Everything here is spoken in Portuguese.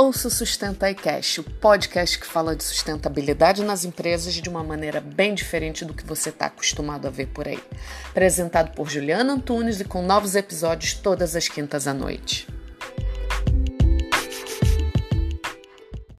Ouça o Sustenta iCash, o podcast que fala de sustentabilidade nas empresas de uma maneira bem diferente do que você está acostumado a ver por aí. Apresentado por Juliana Antunes e com novos episódios todas as quintas à noite.